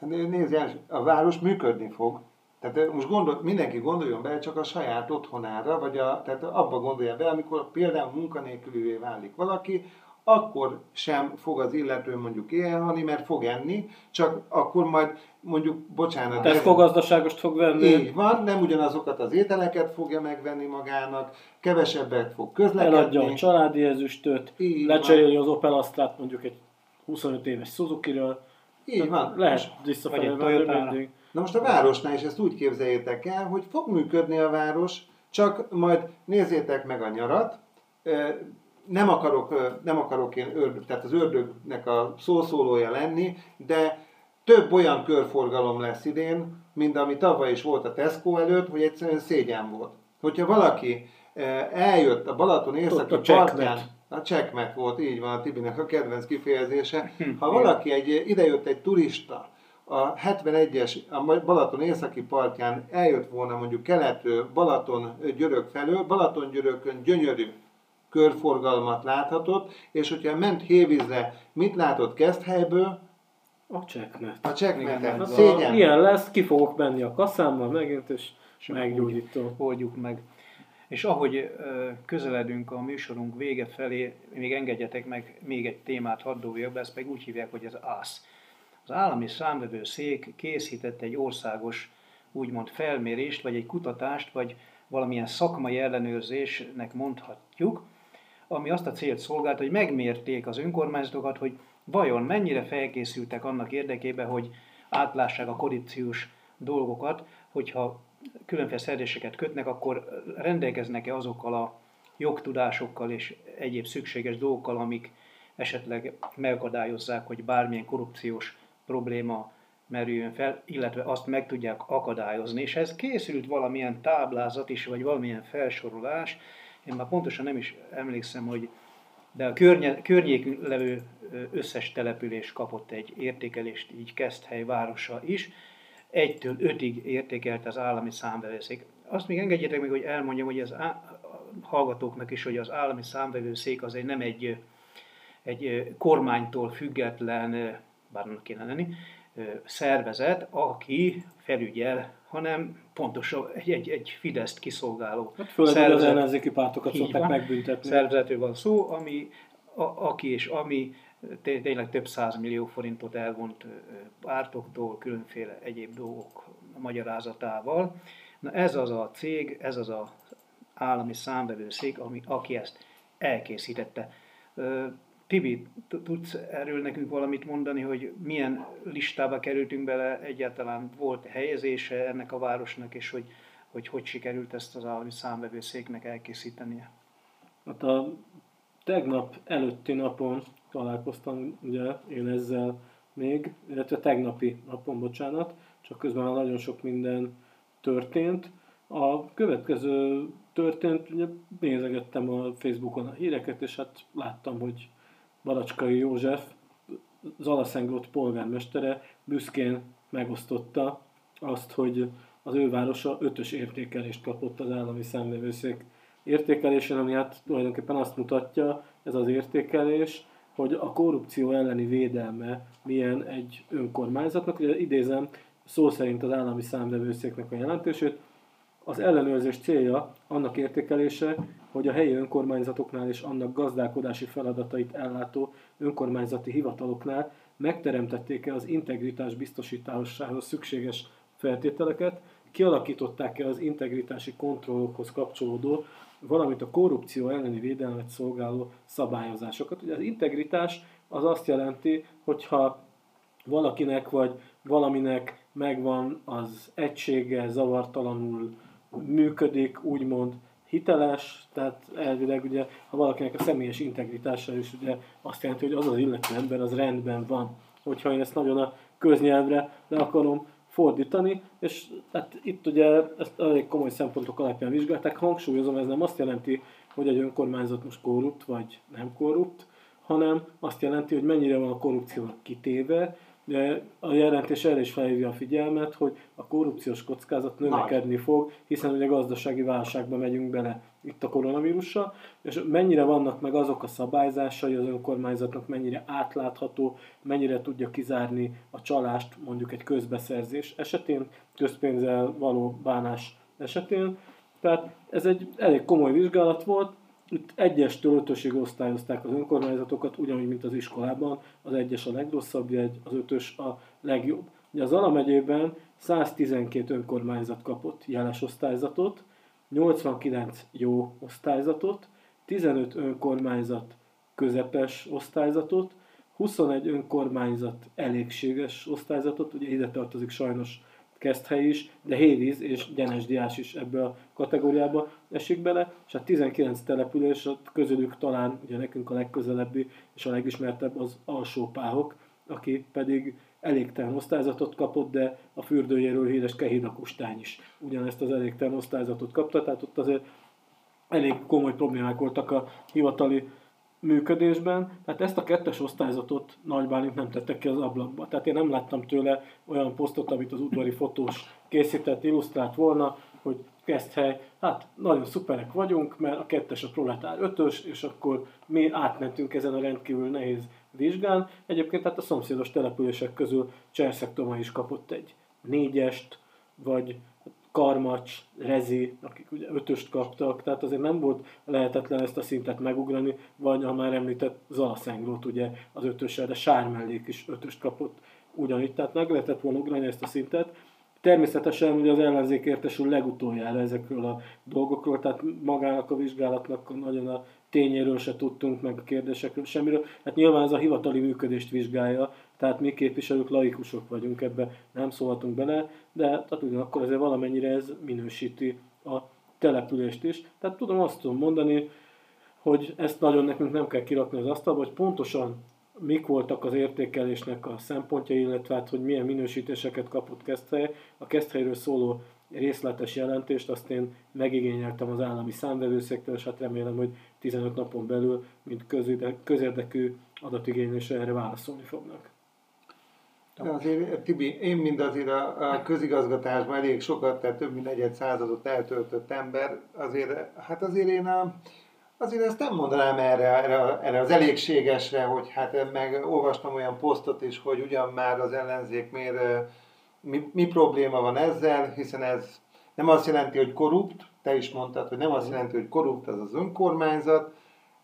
Nézd, János, a város működni fog. Tehát most gondol, mindenki gondoljon be csak a saját otthonára, vagy a, tehát abba gondolja be, amikor például munkanélkülővé válik valaki, akkor sem fog az illető mondjuk élni, mert fog enni, csak akkor majd mondjuk, bocsánat. Tesco gazdaságost fog venni. Így van, nem ugyanazokat az ételeket fogja megvenni magának, kevesebbet fog közlekedni. Eladja a családi ezüstöt, lecseréli az Opel Astrát mondjuk egy 25 éves Suzuki-ről. Így van. Lehet visszafelé mindig. Na most a városnál is ezt úgy képzeljétek el, hogy fog működni a város, csak majd nézzétek meg a nyarat, nem akarok, nem akarok én ördög, tehát az ördögnek a szószólója lenni, de több olyan körforgalom lesz idén, mint ami tavaly is volt a Tesco előtt, hogy egyszerűen szégyen volt. Hogyha valaki eljött a Balaton északi a partján, a checkmet volt, így van a Tibinek a kedvenc kifejezése. Ha valaki egy, idejött egy turista, a 71-es a Balaton északi partján eljött volna mondjuk keletről Balaton györök felől, Balaton györökön gyönyörű körforgalmat láthatott, és hogyha ment Hévízre, mit látott Keszthelyből? A csekmet. A csekmetet. Szégyen. Ilyen lesz, ki fogok menni a kaszámmal megint, és, és meggyógyítom. Oldjuk meg. És ahogy közeledünk a műsorunk vége felé, még engedjetek meg még egy témát hadd dobjak be, ezt meg úgy hívják, hogy az ász. Az állami számvevőszék készített egy országos úgymond felmérést, vagy egy kutatást, vagy valamilyen szakmai ellenőrzésnek mondhatjuk, ami azt a célt szolgált, hogy megmérték az önkormányzatokat, hogy vajon mennyire felkészültek annak érdekében, hogy átlássák a korrupciós dolgokat, hogyha különféle szerzéseket kötnek, akkor rendelkeznek-e azokkal a jogtudásokkal és egyéb szükséges dolgokkal, amik esetleg megakadályozzák, hogy bármilyen korrupciós probléma merüljön fel, illetve azt meg tudják akadályozni. És ez készült valamilyen táblázat is, vagy valamilyen felsorolás, én már pontosan nem is emlékszem, hogy de a környe, környékünk levő összes település kapott egy értékelést, így Keszthely városa is. Egytől ötig értékelt az állami számvevőszék. Azt még engedjétek meg, hogy elmondjam, hogy az á, hallgatóknak is, hogy az állami számvevőszék azért nem egy, egy kormánytól független, bár kéne lenni, szervezet, aki felügyel, hanem pontosan egy, egy, egy Fideszt kiszolgáló hát főleg szervezet. az ellenzéki pártokat szokták megbüntetni. Szervezetről van szó, ami, a, aki és ami tényleg több millió forintot elvont pártoktól, különféle egyéb dolgok magyarázatával. Na ez az a cég, ez az a állami számvevőszék, ami, aki ezt elkészítette. Tibi, tudsz erről nekünk valamit mondani, hogy milyen listába kerültünk bele, egyáltalán volt helyezése ennek a városnak, és hogy hogy, hogy sikerült ezt az állami számvevőszéknek elkészítenie? Hát a tegnap előtti napon találkoztam ugye én ezzel még, illetve tegnapi napon, bocsánat, csak közben már nagyon sok minden történt. A következő történt, ugye nézegettem a Facebookon a híreket, és hát láttam, hogy Baracskai József, Zalaszenglott polgármestere büszkén megosztotta azt, hogy az ő városa ötös értékelést kapott az állami számvevőszék értékelésen, ami hát tulajdonképpen azt mutatja, ez az értékelés, hogy a korrupció elleni védelme milyen egy önkormányzatnak. Ugye idézem szó szerint az állami számvevőszéknek a jelentését, az ellenőrzés célja annak értékelése, hogy a helyi önkormányzatoknál és annak gazdálkodási feladatait ellátó önkormányzati hivataloknál megteremtették-e az integritás biztosításához szükséges feltételeket, kialakították-e az integritási kontrollokhoz kapcsolódó, valamint a korrupció elleni védelmet szolgáló szabályozásokat. Ugye az integritás az azt jelenti, hogyha valakinek vagy valaminek megvan az egysége, zavartalanul működik, úgymond hiteles, tehát elvileg ugye, ha valakinek a személyes integritása is ugye azt jelenti, hogy az az illető ember az rendben van. Hogyha én ezt nagyon a köznyelvre le akarom fordítani, és hát itt ugye ezt elég komoly szempontok alapján vizsgálták, hangsúlyozom, ez nem azt jelenti, hogy egy önkormányzat most korrupt vagy nem korrupt, hanem azt jelenti, hogy mennyire van a korrupciónak kitéve, de a jelentés erre is felhívja a figyelmet, hogy a korrupciós kockázat növekedni fog, hiszen ugye gazdasági válságba megyünk bele itt a koronavírussal, és mennyire vannak meg azok a szabályzásai az önkormányzatnak, mennyire átlátható, mennyire tudja kizárni a csalást mondjuk egy közbeszerzés esetén, közpénzzel való bánás esetén. Tehát ez egy elég komoly vizsgálat volt, itt egyestől ötösig osztályozták az önkormányzatokat, ugyanúgy, mint az iskolában. Az egyes a legrosszabb jegy, az ötös a legjobb. Ugye az Ala megyében 112 önkormányzat kapott jeles osztályzatot, 89 jó osztályzatot, 15 önkormányzat közepes osztályzatot, 21 önkormányzat elégséges osztályzatot, ugye ide tartozik sajnos Keszthely is, de Hévíz és Gyenes Diás is ebbe a kategóriába esik bele, és a 19 település közülük talán ugye nekünk a legközelebbi és a legismertebb az alsó páhok, aki pedig elégtelen osztályzatot kapott, de a fürdőjéről híres Kehidakustány is ugyanezt az elégtelen osztályzatot kapta, tehát ott azért elég komoly problémák voltak a hivatali működésben, tehát ezt a kettes osztályzatot Nagy Bálint nem tette ki az ablakba. Tehát én nem láttam tőle olyan posztot, amit az udvari fotós készített, illusztrált volna, hogy hely, hát nagyon szuperek vagyunk, mert a kettes a proletár ötös, és akkor mi átmentünk ezen a rendkívül nehéz vizsgán. Egyébként tehát a szomszédos települések közül Cserszek Toma is kapott egy négyest, vagy Karmacs, Rezi, akik ugye ötöst kaptak, tehát azért nem volt lehetetlen ezt a szintet megugrani, vagy a már említett Zalaszengrót ugye az ötössel, de Sármellék is ötöst kapott ugyanígy, tehát meg lehetett volna ugrani ezt a szintet. Természetesen ugye az ellenzék értesül legutoljára ezekről a dolgokról, tehát magának a vizsgálatnak nagyon a tényéről se tudtunk, meg a kérdésekről semmiről. Hát nyilván ez a hivatali működést vizsgálja, tehát mi képviselők laikusok vagyunk ebbe, nem szólhatunk bele, de tehát ugyanakkor azért valamennyire ez minősíti a települést is. Tehát tudom azt tudom mondani, hogy ezt nagyon nekünk nem kell kirakni az asztalba, hogy pontosan mik voltak az értékelésnek a szempontjai, illetve hát, hogy milyen minősítéseket kapott Keszthely. A Keszthelyről szóló részletes jelentést azt én megigényeltem az állami számvevőszéktől, és hát remélem, hogy 15 napon belül, mint közérdekű adatigénylésre erre válaszolni fognak. De azért, Tibi, én mind azért a, a közigazgatásban elég sokat, tehát több mint egy századot eltöltött ember, azért, hát azért én a, azért ezt nem mondanám erre, erre, erre az elégségesre, hogy hát meg olvastam olyan posztot is, hogy ugyan már az ellenzék miért, mi, mi probléma van ezzel, hiszen ez nem azt jelenti, hogy korrupt, te is mondtad, hogy nem azt jelenti, hogy korrupt az az önkormányzat,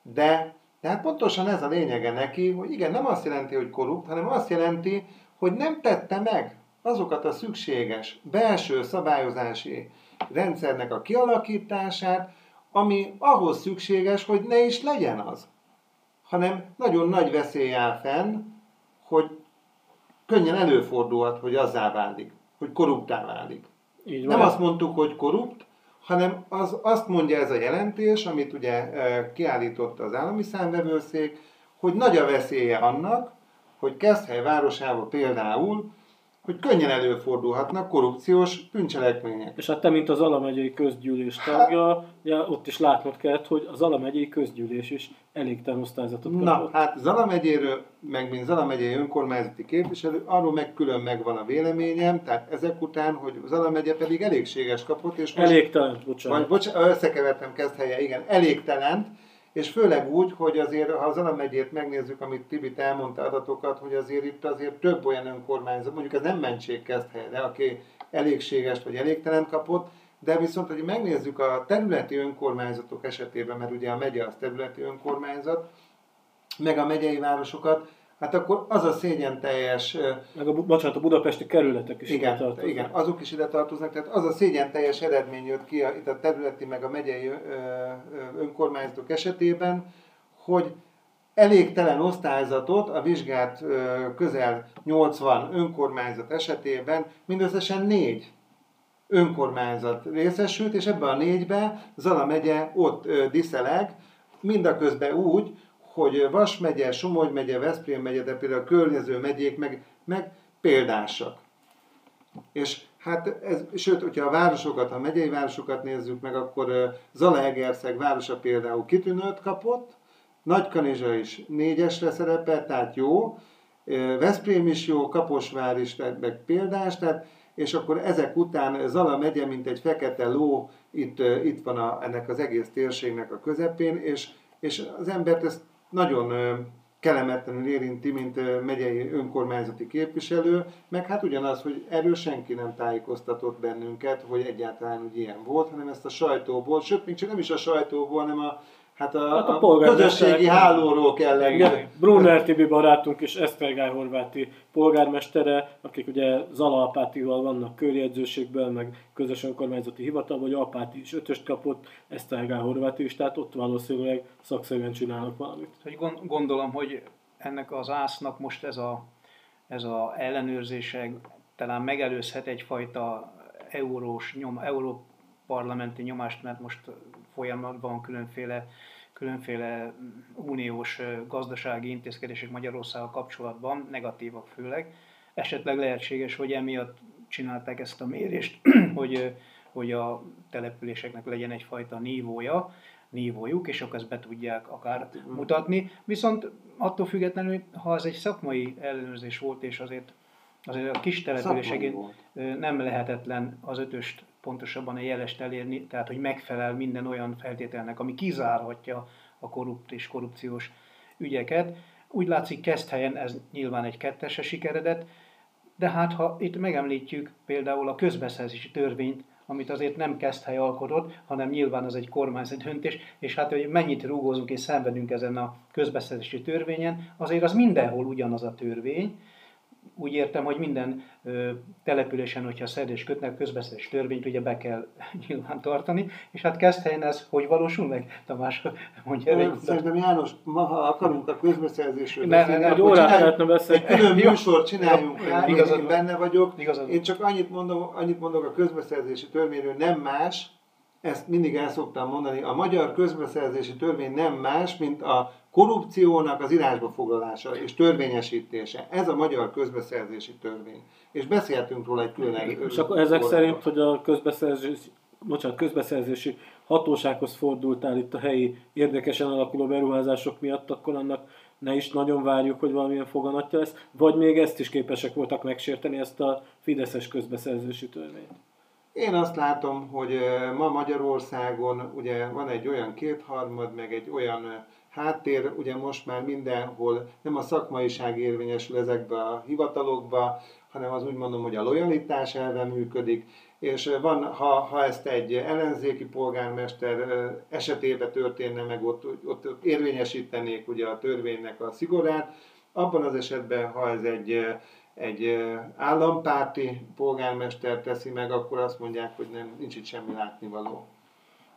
de tehát pontosan ez a lényege neki, hogy igen, nem azt jelenti, hogy korrupt, hanem azt jelenti, hogy nem tette meg azokat a szükséges belső szabályozási rendszernek a kialakítását, ami ahhoz szükséges, hogy ne is legyen az, hanem nagyon nagy veszély áll fenn, hogy könnyen előfordulhat, hogy azzá válik, hogy korruptá válik. Így Nem azt mondtuk, hogy korrupt, hanem az, azt mondja ez a jelentés, amit ugye e, kiállította az állami számvevőszék, hogy nagy a veszélye annak, hogy Keszthely városában például hogy könnyen előfordulhatnak korrupciós bűncselekmények. És hát te, mint az Alamegyei Közgyűlés tagja, hát, ja, ott is látnod kellett, hogy az Alamegyei Közgyűlés is elégtelen osztályzatot kapott. Na, hát Zalamegyéről, meg mint Zalamegyei önkormányzati képviselő, arról meg külön megvan a véleményem, tehát ezek után, hogy Zalamegye pedig elégséges kapott, és most... Elégtelen, bocsánat. Vagy, bocsánat, összekevertem helye, igen, elégtelen, és főleg úgy, hogy azért, ha az Alam megyét megnézzük, amit Tibit elmondta adatokat, hogy azért itt azért több olyan önkormányzat, mondjuk ez nem mentség kezd helyre, aki elégséges vagy elégtelen kapott, de viszont, hogy megnézzük a területi önkormányzatok esetében, mert ugye a megye az területi önkormányzat, meg a megyei városokat, hát akkor az a szégyen teljes... Meg a, bocsánat, a budapesti kerületek is igen, ide tartoznak. Igen, azok is ide tartoznak, tehát az a szégyen teljes eredmény jött ki a, itt a területi meg a megyei önkormányzatok esetében, hogy elégtelen osztályzatot a vizsgált közel 80 önkormányzat esetében mindösszesen négy önkormányzat részesült, és ebben a négyben Zala megye ott diszeleg, mindaközben úgy, hogy Vas megye, Somogy megye, Veszprém megye, de például a környező megyék meg, meg példásak. És hát, ez, sőt, hogyha a városokat, a megyei városokat nézzük meg, akkor Zalaegerszeg városa például kitűnőt kapott, Nagykanizsa is négyesre szerepel, tehát jó, Veszprém is jó, Kaposvár is meg példás, tehát, és akkor ezek után Zala megye, mint egy fekete ló, itt, itt van a, ennek az egész térségnek a közepén, és, és az embert ezt nagyon kellemetlenül érinti, mint megyei önkormányzati képviselő, meg hát ugyanaz, hogy erről senki nem tájékoztatott bennünket, hogy egyáltalán úgy ilyen volt, hanem ezt a sajtóból, sőt, még csak nem is a sajtóból, hanem a Hát a, hát a, a közösségi hálóról kell Igen, Brunner Tibi barátunk és Esztergály Horváti polgármestere, akik ugye Zala Apátival vannak körjegyzőségből, meg közös önkormányzati hivatal, vagy Apáti is ötöst kapott, Esztergály Horváti is, tehát ott valószínűleg szakszerűen csinálnak valamit. Gondolom, hogy ennek az ásznak most ez a, ez a ellenőrzése talán megelőzhet egyfajta eurós nyom, európarlamenti nyomást, mert most folyamatban különféle, különféle uniós gazdasági intézkedések Magyarországgal kapcsolatban, negatívak főleg. Esetleg lehetséges, hogy emiatt csinálták ezt a mérést, hogy, hogy a településeknek legyen egyfajta nívója, nívójuk, és akkor ezt be tudják akár mutatni. Viszont attól függetlenül, ha ez egy szakmai ellenőrzés volt, és azért, azért a kis településeken nem lehetetlen az ötöst pontosabban a jelest elérni, tehát hogy megfelel minden olyan feltételnek, ami kizárhatja a korrupt és korrupciós ügyeket. Úgy látszik, kezd helyen ez nyilván egy kettese sikeredet, de hát ha itt megemlítjük például a közbeszerzési törvényt, amit azért nem hely alkotott, hanem nyilván az egy kormányzati döntés, és hát hogy mennyit rúgózunk és szenvedünk ezen a közbeszerzési törvényen, azért az mindenhol ugyanaz a törvény, úgy értem, hogy minden ö, településen, hogyha szerzés kötnek, közbeszerzés törvényt ugye be kell nyilván tartani, és hát Keszthelyen ez hogy valósul meg? Tamás mondja erre. Szerintem János, ma ha akarunk a közbeszerzésről ne, beszélni, egy órát lehetne beszélni. Egy külön műsort csináljunk rá, én benne vagyok. Igazad. Én csak annyit mondom, annyit mondok a közbeszerzési törvényről, nem más, ezt mindig el szoktam mondani, a magyar közbeszerzési törvény nem más, mint a korrupciónak az irányba foglalása és törvényesítése. Ez a magyar közbeszerzési törvény. És beszéltünk róla egy külön És akkor ezek szerint, hogy a közbeszerzési, bocsánat, közbeszerzési hatósághoz fordultál itt a helyi érdekesen alakuló beruházások miatt, akkor annak ne is nagyon várjuk, hogy valamilyen foganatja lesz, vagy még ezt is képesek voltak megsérteni, ezt a Fideszes közbeszerzési törvényt? Én azt látom, hogy ma Magyarországon ugye van egy olyan kétharmad, meg egy olyan háttér, ugye most már mindenhol nem a szakmaiság érvényesül ezekbe a hivatalokba, hanem az úgy mondom, hogy a lojalitás elve működik, és van, ha, ha ezt egy ellenzéki polgármester esetében történne meg, ott, ott, érvényesítenék ugye a törvénynek a szigorát, abban az esetben, ha ez egy, egy állampárti polgármester teszi meg, akkor azt mondják, hogy nem, nincs itt semmi látnivaló.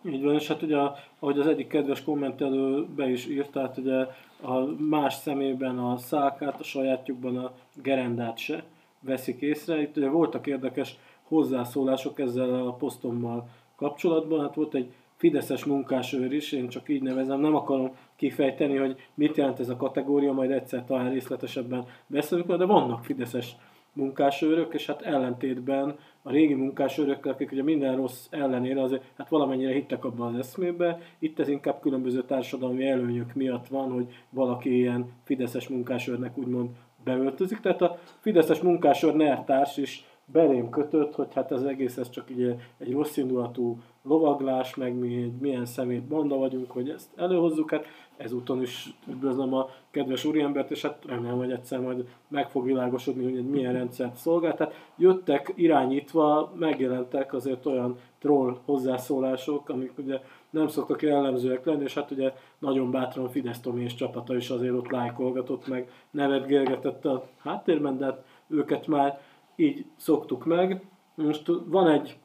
Így van, és hát ugye, ahogy az egyik kedves kommentelő be is írt, tehát ugye a más szemében a szálkát, a sajátjukban a gerendát se veszik észre. Itt ugye voltak érdekes hozzászólások ezzel a posztommal kapcsolatban. Hát volt egy fideszes munkásőr is, én csak így nevezem, nem akarom kifejteni, hogy mit jelent ez a kategória, majd egyszer talán részletesebben beszélünk, de vannak fideszes munkásőrök, és hát ellentétben a régi munkásőrök, akik ugye minden rossz ellenére azért hát valamennyire hittek abban az eszmébe, itt ez inkább különböző társadalmi előnyök miatt van, hogy valaki ilyen fideszes munkásőrnek úgymond beöltözik. Tehát a fideszes munkásőr nertárs is belém kötött, hogy hát ez egész ez csak így egy rossz indulatú lovaglás, meg mi egy milyen szemét banda vagyunk, hogy ezt előhozzuk. Hát ezúton is üdvözlöm a kedves úriembert, és hát remélem, hogy egyszer majd meg fog világosodni, hogy egy milyen rendszert szolgál. Tehát jöttek irányítva, megjelentek azért olyan troll hozzászólások, amik ugye nem szoktak jellemzőek lenni, és hát ugye nagyon bátran Fidesz Tomi és csapata is azért ott lájkolgatott meg, nevetgélgetett a háttérben, de hát őket már így szoktuk meg. Most van egy,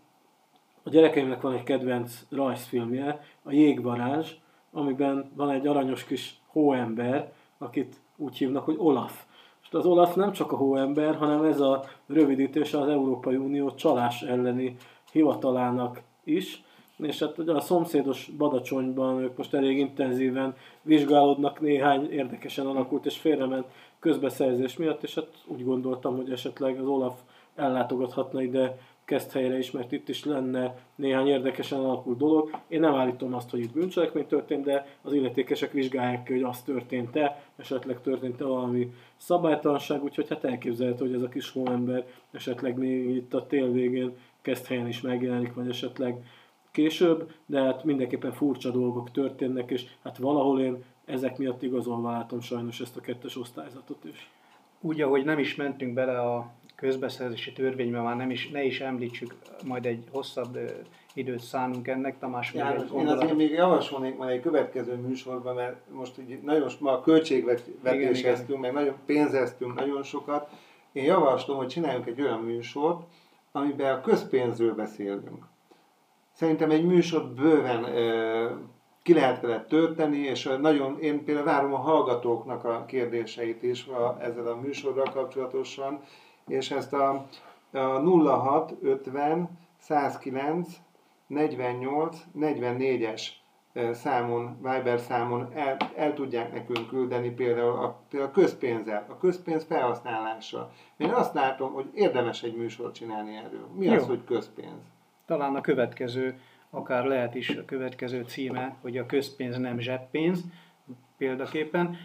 a gyerekeimnek van egy kedvenc rajzfilmje, a Jégvarázs, amiben van egy aranyos kis hóember, akit úgy hívnak, hogy Olaf. És az Olaf nem csak a hóember, hanem ez a rövidítése az Európai Unió csalás elleni hivatalának is. És hát ugye a szomszédos Badacsonyban ők most elég intenzíven vizsgálódnak néhány érdekesen alakult és félrement közbeszerzés miatt, és hát úgy gondoltam, hogy esetleg az Olaf ellátogathatna ide helyre is, mert itt is lenne néhány érdekesen alakult dolog. Én nem állítom azt, hogy itt bűncselekmény történt, de az illetékesek vizsgálják ki, hogy az történt-e, esetleg történt-e valami szabálytalanság, úgyhogy hát elképzelhető, hogy ez a kis hóember esetleg még itt a tél végén helyen is megjelenik, vagy esetleg később, de hát mindenképpen furcsa dolgok történnek, és hát valahol én ezek miatt igazolva látom sajnos ezt a kettes osztályzatot is. Úgy, ahogy nem is mentünk bele a közbeszerzési törvényben, már nem is, ne is említsük, majd egy hosszabb időt szánunk ennek, Tamás még János, egy Én azért még javasolnék majd egy következő műsorban, mert most így nagyon ma a költségvetéseztünk, meg nagyon pénzeztünk nagyon sokat. Én javaslom, hogy csináljunk egy olyan műsort, amiben a közpénzről beszélünk. Szerintem egy műsor bőven ki lehet vele tölteni, és nagyon, én például várom a hallgatóknak a kérdéseit is a, ezzel a műsorral kapcsolatosan, és ezt a, a 06 50 109 48 44-es számon, Viber számon el, el tudják nekünk küldeni például a, például a közpénzzel, a közpénz felhasználása. Én azt látom, hogy érdemes egy műsort csinálni erről. Mi Jó. az, hogy közpénz? Talán a következő akár lehet is a következő címe, hogy a közpénz nem zseppénz, példaképpen,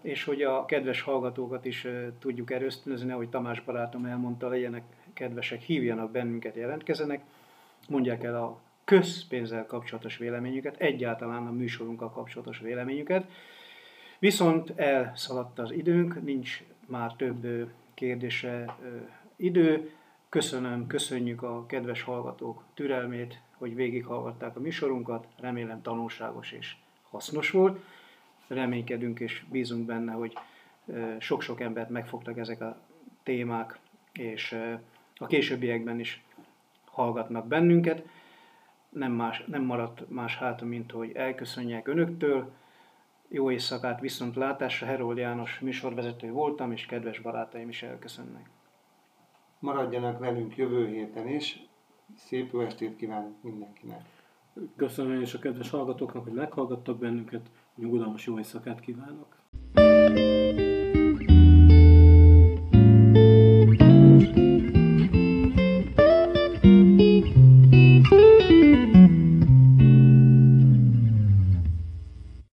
és hogy a kedves hallgatókat is tudjuk erősztönözni, ahogy Tamás barátom elmondta, legyenek kedvesek, hívjanak bennünket, jelentkezenek, mondják el a közpénzzel kapcsolatos véleményüket, egyáltalán a műsorunkkal kapcsolatos véleményüket. Viszont elszaladt az időnk, nincs már több kérdése idő. Köszönöm, köszönjük a kedves hallgatók türelmét, hogy végighallgatták a műsorunkat, remélem tanulságos és hasznos volt. Reménykedünk és bízunk benne, hogy sok-sok embert megfogtak ezek a témák, és a későbbiekben is hallgatnak bennünket. Nem, más, nem maradt más hátra, mint hogy elköszönjek önöktől. Jó éjszakát, viszontlátásra, Herold János műsorvezető voltam, és kedves barátaim is elköszönnek. Maradjanak velünk jövő héten is, Szép jó estét kívánok mindenkinek! Köszönöm én is a kedves hallgatóknak, hogy meghallgattak bennünket. Nyugodalmas jó éjszakát kívánok!